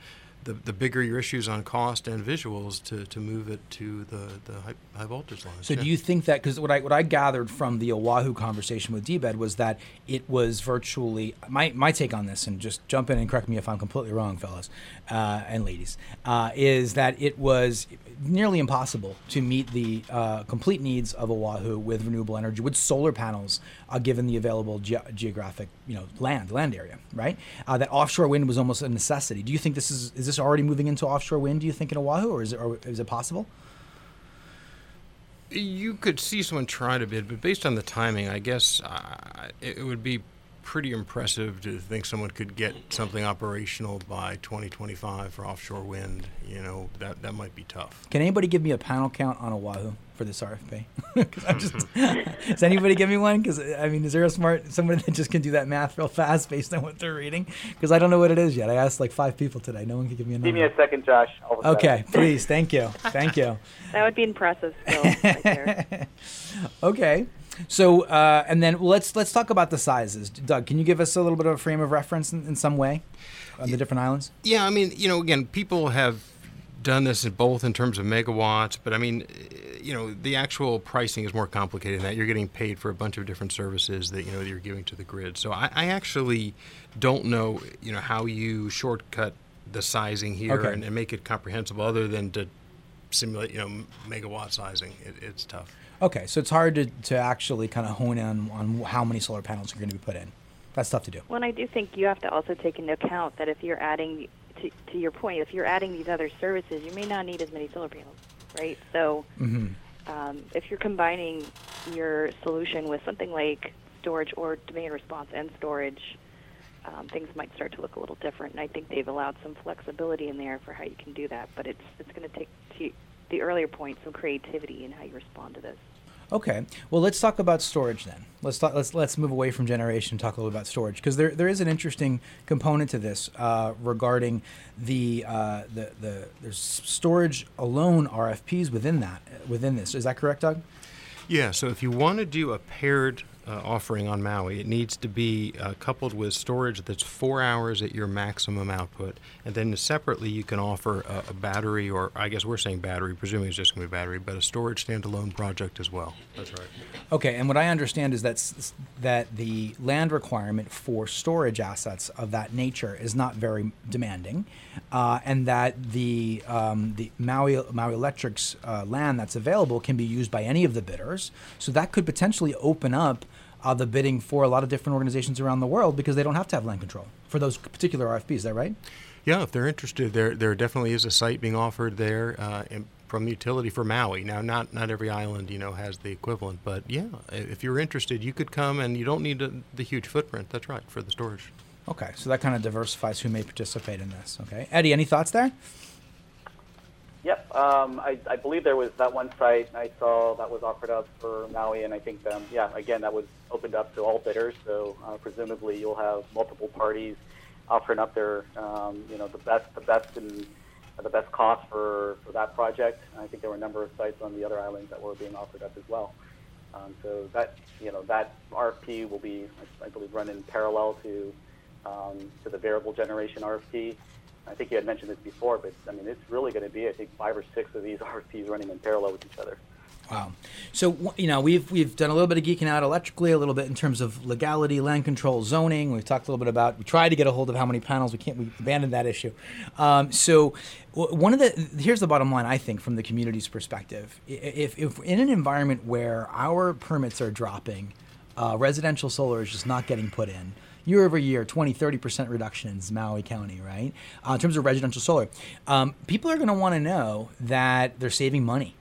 the, the bigger your issues on cost and visuals to, to move it to the, the high, high voltage lines. So yeah. do you think that because what I what I gathered from the Oahu conversation with DBEDT was that it was virtually my my take on this and just jump in and correct me if I'm completely wrong, fellas uh, and ladies, uh, is that it was nearly impossible to meet the uh, complete needs of Oahu with renewable energy with solar panels, uh, given the available ge- geographic you know land land area, right? Uh, that offshore wind was almost a necessity. Do you think this is is this already moving into offshore wind? Do you think in Oahu, or is it or is it possible? You could see someone try to bid, but based on the timing, I guess uh, it, it would be pretty impressive to think someone could get something operational by 2025 for offshore wind. You know, that that might be tough. Can anybody give me a panel count on Oahu for this RFP? 'Cause I'm just, does anybody give me one? Because I mean, is there a smart somebody that just can do that math real fast based on what they're reading? Because I don't know what it is yet. I asked like five people today. No one can give me a number. Give me a second, Josh. I'll look that okay, up. please. Thank you. Thank you. That would be impressive still right there. Okay. So uh, and then let's let's talk about the sizes. Doug, can you give us a little bit of a frame of reference in, in some way on the different islands? Yeah, I mean, you know, again, people have done this in both in terms of megawatts, but I mean, you know, the actual pricing is more complicated than that. You're getting paid for a bunch of different services that you know that you're giving to the grid. So I, I actually don't know, you know, how you shortcut the sizing here Okay. and, and make it comprehensible, other than to simulate, you know, megawatt sizing. It, it's tough. Okay, so it's hard to, to actually kind of hone in on how many solar panels are going to be put in. That's tough to do. Well, and I do think you have to also take into account that if you're adding, to, to your point, if you're adding these other services, you may not need as many solar panels, right? So hmm um, if you're combining your solution with something like storage or demand response and storage, um, things might start to look a little different. And I think they've allowed some flexibility in there for how you can do that. But it's it's going to take to the earlier point some creativity and how you respond to this. Okay. Well, let's talk about storage then. Let's talk, let's let's move away from generation and talk a little about storage because there, there is an interesting component to this uh, regarding the, uh, the the there's storage alone RFPs within that within this. Is that correct, Doug? Yeah, so if you want to do a paired uh, offering on Maui, it needs to be uh, coupled with storage that's four hours at your maximum output. And then separately, you can offer a, a battery, or I guess we're saying battery, presuming it's just going to be battery, but a storage standalone project as well. That's right. Okay, and what I understand is that that the land requirement for storage assets of that nature is not very demanding, uh, and that the um, the Maui Maui Electric's uh, land that's available can be used by any of the bidders. So that could potentially open up uh, the bidding for a lot of different organizations around the world because they don't have to have land control for those particular RFPs. Is that right? Yeah, if they're interested, there there definitely is a site being offered there uh, from the utility for Maui. Now, not not every island, you know, has the equivalent, but yeah, if you're interested, you could come, and you don't need a, the huge footprint. That's right for the storage. Okay, so that kind of diversifies who may participate in this. Okay, Eddie, any thoughts there? Yep. Um, I, I believe there was that one site I saw that was offered up for Maui, and I think, um, yeah, again, that was opened up to all bidders. So uh, presumably, you'll have multiple parties offering up their, um, you know, the best, the best, and the best cost for, for that project. I think there were a number of sites on the other islands that were being offered up as well. Um, so that, you know, that RFP will be, I, I believe, run in parallel to um, to the variable generation RFP. I think you had mentioned this before, but I mean, it's really going to be, I think, five or six of these RFPs running in parallel with each other. Wow. So you know we've we've done a little bit of geeking out electrically, a little bit in terms of legality, land control, zoning. We've talked a little bit about. We tried to get a hold of how many panels. We can't. We abandoned that issue. Um, so one of the here's the bottom line. I think from the community's perspective, if if in an environment where our permits are dropping, uh, residential solar is just not getting put in year over year 20 30% reduction in maui county right? Uh, in terms of residential solar. Um, people are going to want to know that they're saving money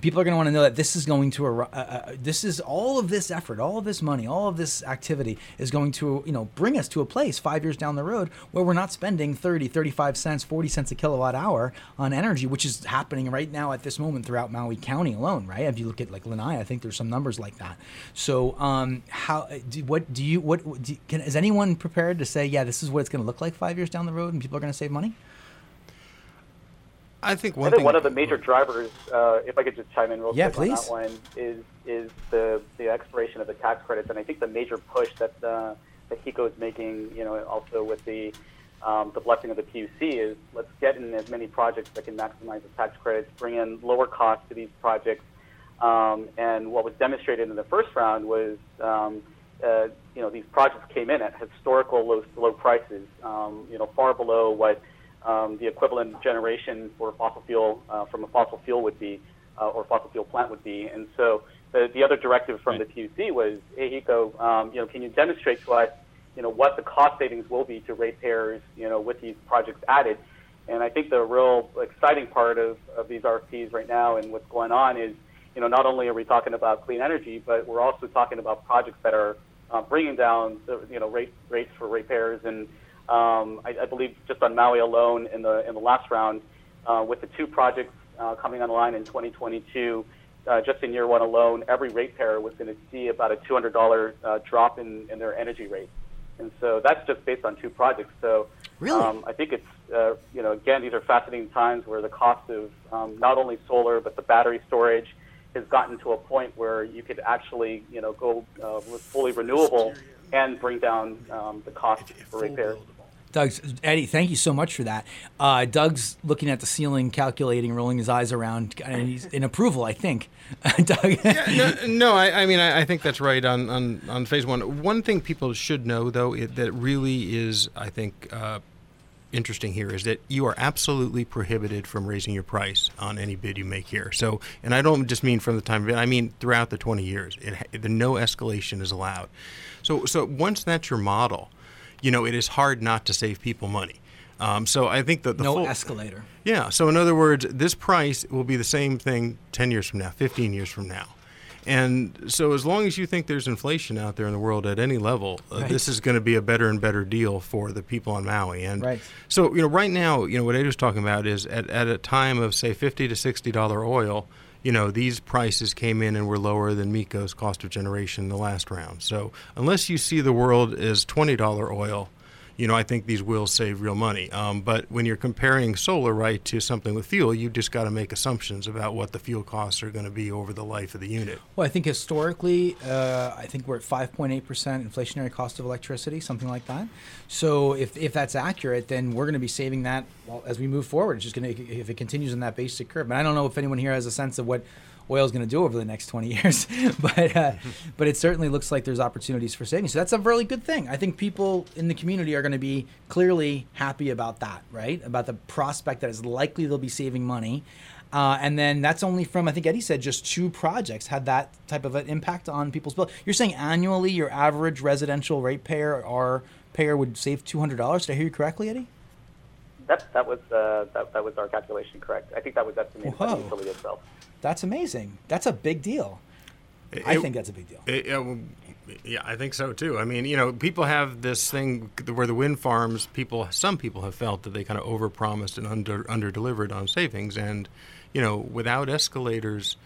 people are going to want to know that this is going to uh, uh, this is all of this effort all of this money all of this activity is going to you know bring us to a place five years down the road where we're not spending 30 35 cents 40 cents a kilowatt hour on energy which is happening right now at this moment throughout maui county alone right? If you look at like lanai i think there's some numbers like that. So um, how do, what do you what do, can, is anyone prepared to say yeah this is what it's going to look like five years down the road and people are going to save money I think one I think thing, one of the major drivers, uh, if I could just chime in real yeah, quick please. on that one, is is the the expiration of the tax credits, and I think the major push that uh, that HECO is making, you know, also with the um, the blessing of the PUC is let's get in as many projects that can maximize the tax credits, bring in lower costs to these projects, um, and what was demonstrated in the first round was. Um, uh, you know, these projects came in at historical low, low prices, um, you know, far below what um, the equivalent generation for fossil fuel uh, from a fossil fuel would be, uh, or fossil fuel plant would be. And so the, the other directive from the PUC was, hey, um, you know, can you demonstrate to us, you know, what the cost savings will be to ratepayers, you know, with these projects added? And I think the real exciting part of, of these RFPs right now and what's going on is, you know, not only are we talking about clean energy, but we're also talking about projects that are uh, bringing down the, you know, rate, rates for ratepayers and um, I, I, believe just on Maui alone in the in the last round, uh, with the two projects uh, coming online in 2022, uh, just in year one alone, every ratepayer was going to see about a $200 uh, drop in, in their energy rate, and so that's just based on two projects. So really? um, I think it's uh, you know again these are fascinating times where the cost of um, not only solar but the battery storage has gotten to a point where you could actually you know go uh, fully renewable and bring down um, the cost for repairs. Doug's Eddie, thank you so much for that. Uh, Doug's looking at the ceiling, calculating, rolling his eyes around, and he's in approval. I think. Doug. yeah, no, no I, I, mean I, I, think that's right on, on, on phase one. One thing people should know, though, it, that really is, I think, uh, interesting here is that you are absolutely prohibited from raising your price on any bid you make here. So, and I don't just mean from the time of it; I mean throughout the 20 years. It, the no escalation is allowed. So, so once that's your model you know, it is hard not to save people money. Um, so I think that the no full, escalator. Yeah. So in other words, this price will be the same thing 10 years from now, 15 years from now. And so as long as you think there's inflation out there in the world at any level, uh, right. this is going to be a better and better deal for the people on Maui. And right. so, you know, right now, you know, what Ed was talking about is at, at a time of say 50 to $60 oil, you know, these prices came in and were lower than MECO's cost of generation in the last round. So unless you see the world as $20 oil, you know, I think these will save real money. Um, but when you're comparing solar right to something with fuel, you just got to make assumptions about what the fuel costs are going to be over the life of the unit. Well, I think historically, uh, I think we're at 5.8% inflationary cost of electricity, something like that. So if, if that's accurate, then we're going to be saving that well, as we move forward. It's just going to, if it continues in that basic curve. And I don't know if anyone here has a sense of what oil is going to do over the next 20 years. but uh, but it certainly looks like there's opportunities for savings. So that's a really good thing. I think people in the community are going to be clearly happy about that, right? About the prospect that it's likely they'll be saving money. Uh, and then that's only from I think Eddie said just two projects had that type of an impact on people's bill. You're saying annually your average residential ratepayer or payer would save two hundred dollars. Did I hear you correctly, Eddie? That that was uh, that, that was our calculation correct. I think that was estimated Whoa. by the utility itself. That's amazing. That's a big deal. It, I think that's a big deal. It, it, yeah, I think so too. I mean, you know, people have this thing where the wind farms, people, some people have felt that they kind of overpromised and under under delivered on savings, and you know, without escalators,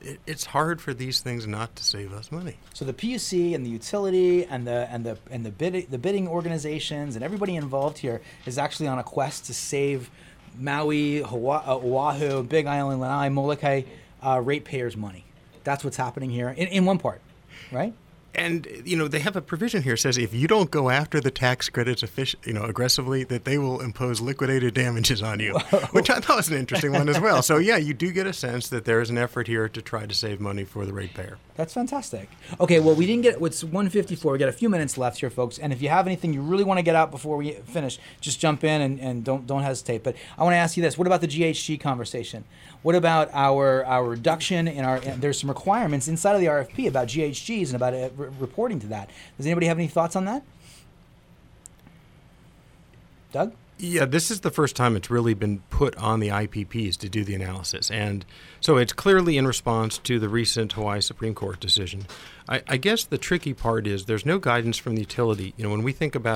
it, it's hard for these things not to save us money. So the PUC and the utility and the and the and the bid, the bidding organizations and everybody involved here is actually on a quest to save Maui, uh, Oahu, Big Island, Lanai, Molokai uh, ratepayers' money. That's what's happening here in, in one part, right? And you know they have a provision here that says if you don't go after the tax credits effic- you know aggressively that they will impose liquidated damages on you which i thought was an interesting one as well so yeah you do get a sense that there is an effort here to try to save money for the ratepayer That's fantastic. Okay, well, we didn't get what's 154. We got a few minutes left here, folks. And if you have anything you really want to get out before we finish, just jump in and, and don't don't hesitate. But I want to ask you this: What about the GHG conversation? What about our our reduction in our? There's some requirements inside of the RFP about GHGs and about uh, re- reporting to that. Does anybody have any thoughts on that? Doug? Yeah, this is the first time it's really been put on the IPPs to do the analysis. And so it's clearly in response to the recent Hawaii Supreme Court decision. I, I guess the tricky part is there's no guidance from the utility. You know, when we think about